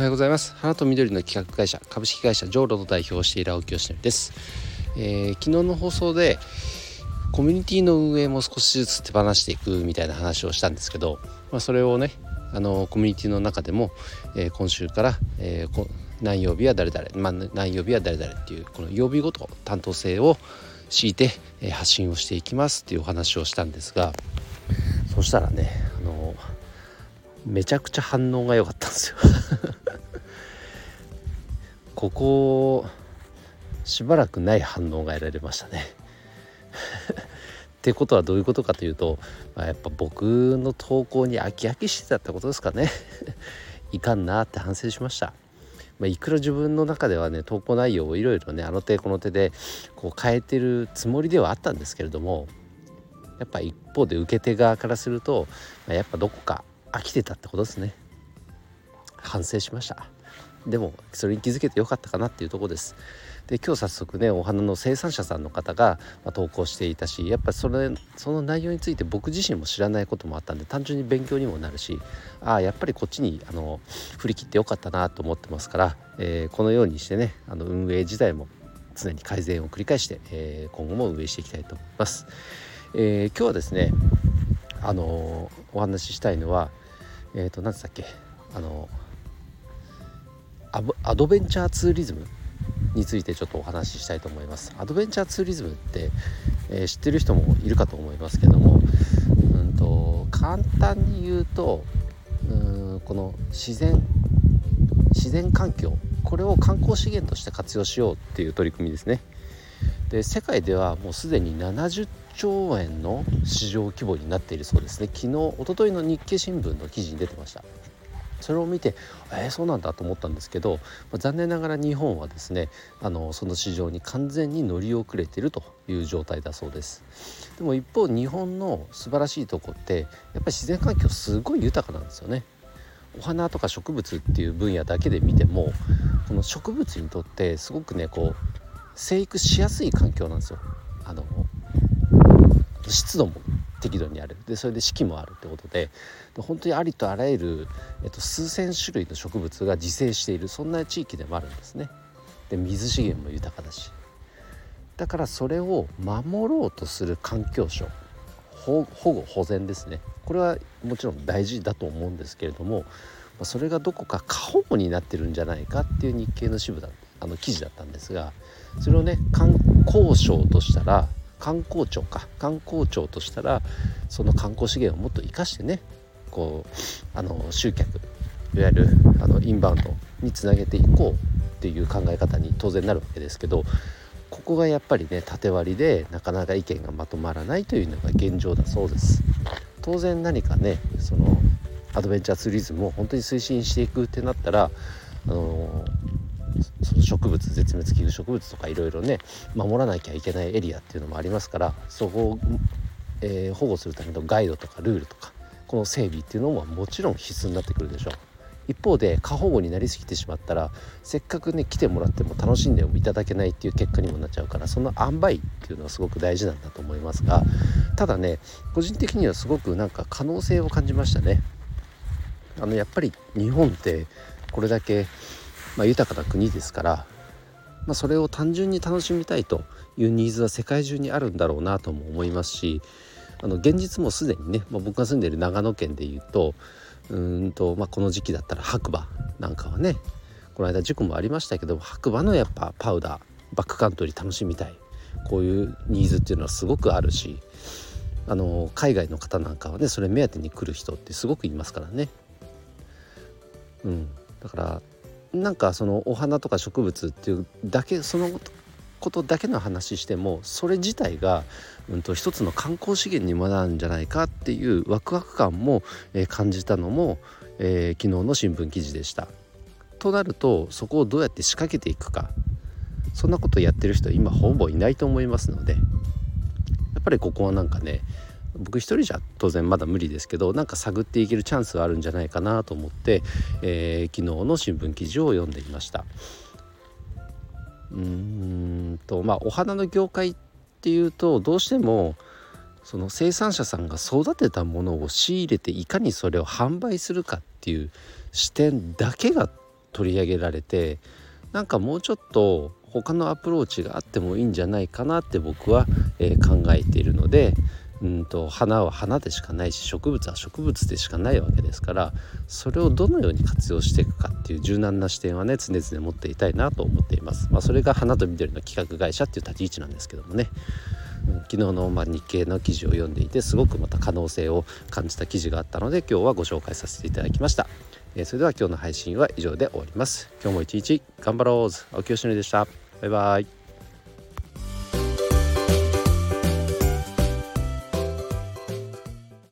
おはようございます。花と緑の企画会社株式会社ジョーロの代表をしている青木よしです、えー、昨日の放送でコミュニティの運営も少しずつ手放していくみたいな話をしたんですけど、まあ、それをねあのコミュニティの中でも、えー、今週から、えー、何曜日は誰々、まあ、何曜日は誰々っていうこの曜日ごと担当性を敷いて、えー、発信をしていきますっていうお話をしたんですがそしたらねあのめちゃくちゃ反応が良かったんですよ。ここしばらくない反応が得られましたね。ってことはどういうことかというと、まあ、やっぱ僕の投稿に飽き飽きしてたってことですかね。いかんなって反省しました、まあ、いくら自分の中ではね投稿内容をいろいろねあの手この手でこう変えてるつもりではあったんですけれどもやっぱ一方で受け手側からすると、まあ、やっぱどこか飽きてたってことですね。反省しました。でもそれに気づけてよかったかなっていうとこですで今日早速ねお花の生産者さんの方が、ま投稿していたしやっぱそれその内容について僕自身も知らないこともあったんで単純に勉強にもなるしああやっぱりこっちにあの振り切ってよかったなと思ってますから、えー、このようにしてねあの運営自体も常に改善を繰り返して、えー、今後も運営していきたいと思います。えー、今日はですねあのお話ししたいのはえっ、ー、と何つったっけあのアドベンチャーツーリズムについてちょっとお話ししたいと思います。アドベンチャーツーリズムって、えー、知ってる人もいるかと思いますけどもうんと簡単に言うとうんこの自然自然環境これを観光資源として活用しようっていう取り組みですね。で世界ではもうすでに70兆円の市場規模になっているそうですね。昨日一昨日の日経新聞の記事に出てました。それを見てえー、そうなんだと思ったんですけど、まあ、残念ながら日本はですねあのその市場に完全に乗り遅れているという状態だそうです。でも一方日本の素晴らしいとこってやっぱり自然環境すごい豊かなんですよね。お花とか植物っていう分野だけで見てもこの植物にとってすごくねこう生育しやすい環境なんですよ。あの湿度も。適度にある。でそれで四季もあるってことで本当にありとあらゆる、えっと、数千種類の植物が自生しているそんな地域でもあるんですね。で水資源も豊かだし。だからそれを守ろうとする環境省保護保全ですね。これはもちろん大事だと思うんですけれどもそれがどこか過保護になってるんじゃないかっていう日経の支部だあの記事だったんですがそれをね観光省としたら観光庁か。観光庁としたらその観光資源をもっと生かしてねこうあの集客いわゆるあのインバウンドにつなげていこうっていう考え方に当然なるわけですけどここがやっぱりね縦割りでなかなか意見がまとまらないというのが現状だそうです。当然何かねそのアドベンチャーツーリズムを本当に推進していくってなったらあのその植物絶滅危惧植物とかいろいろね守らなきゃいけないエリアっていうのもありますからそこを、えー、保護するためのガイドとかルールとかこの整備っていうのももちろん必須になってくるでしょう。一方で過保護になりすぎてしまったらせっかくね来てもらっても楽しんでもいただけないっていう結果にもなっちゃうからその塩梅っていうのはすごく大事なんだと思いますがただね個人的にはすごくなんか可能性を感じましたね。あのやっぱり日本ってこれだけまあ、豊かな国ですから、まあ、それを単純に楽しみたいというニーズは世界中にあるんだろうなとも思いますしあの現実もすでにね、まあ、僕が住んでいる長野県でいうとうんと、まあ、この時期だったら白馬なんかはねこの間事故もありましたけど白馬のやっぱパウダーバックカントリー楽しみたいこういうニーズっていうのはすごくあるしあの海外の方なんかはねそれ目当てに来る人ってすごくいますからね。うん、だからなんかそのお花とか植物っていうだけそのことだけの話してもそれ自体が、うんと、一つの観光資源にもなるんじゃないかっていうワクワク感も、えー、感じたのも、えー、昨日の新聞記事でした。となるとそこをどうやって仕掛けていくかそんなことやってる人今ほぼいないと思いますのでやっぱりここはなんかね僕一人じゃ当然まだ無理ですけどなんか探っていけるチャンスがあるんじゃないかなと思って、えー、昨日の新聞記事を読んでいました。うんとまあお花の業界っていうとどうしてもその生産者さんが育てたものを仕入れていかにそれを販売するかっていう視点だけが取り上げられてなんかもうちょっと他のアプローチがあってもいいんじゃないかなって僕は、えー、考えているのでと花は花でしかないし植物は植物でしかないわけですからそれをどのように活用していくかっていう柔軟な視点はね常々持っていたいなと思っています。まあ、それが花と緑の企画会社っていう立ち位置なんですけどもね。昨日のま日経の記事を読んでいてすごくまた可能性を感じた記事があったので今日はご紹介させていただきました、えー、それでは今日の配信は以上で終わります。今日も一日頑張ろう。青木よしのりでした。バイバイ。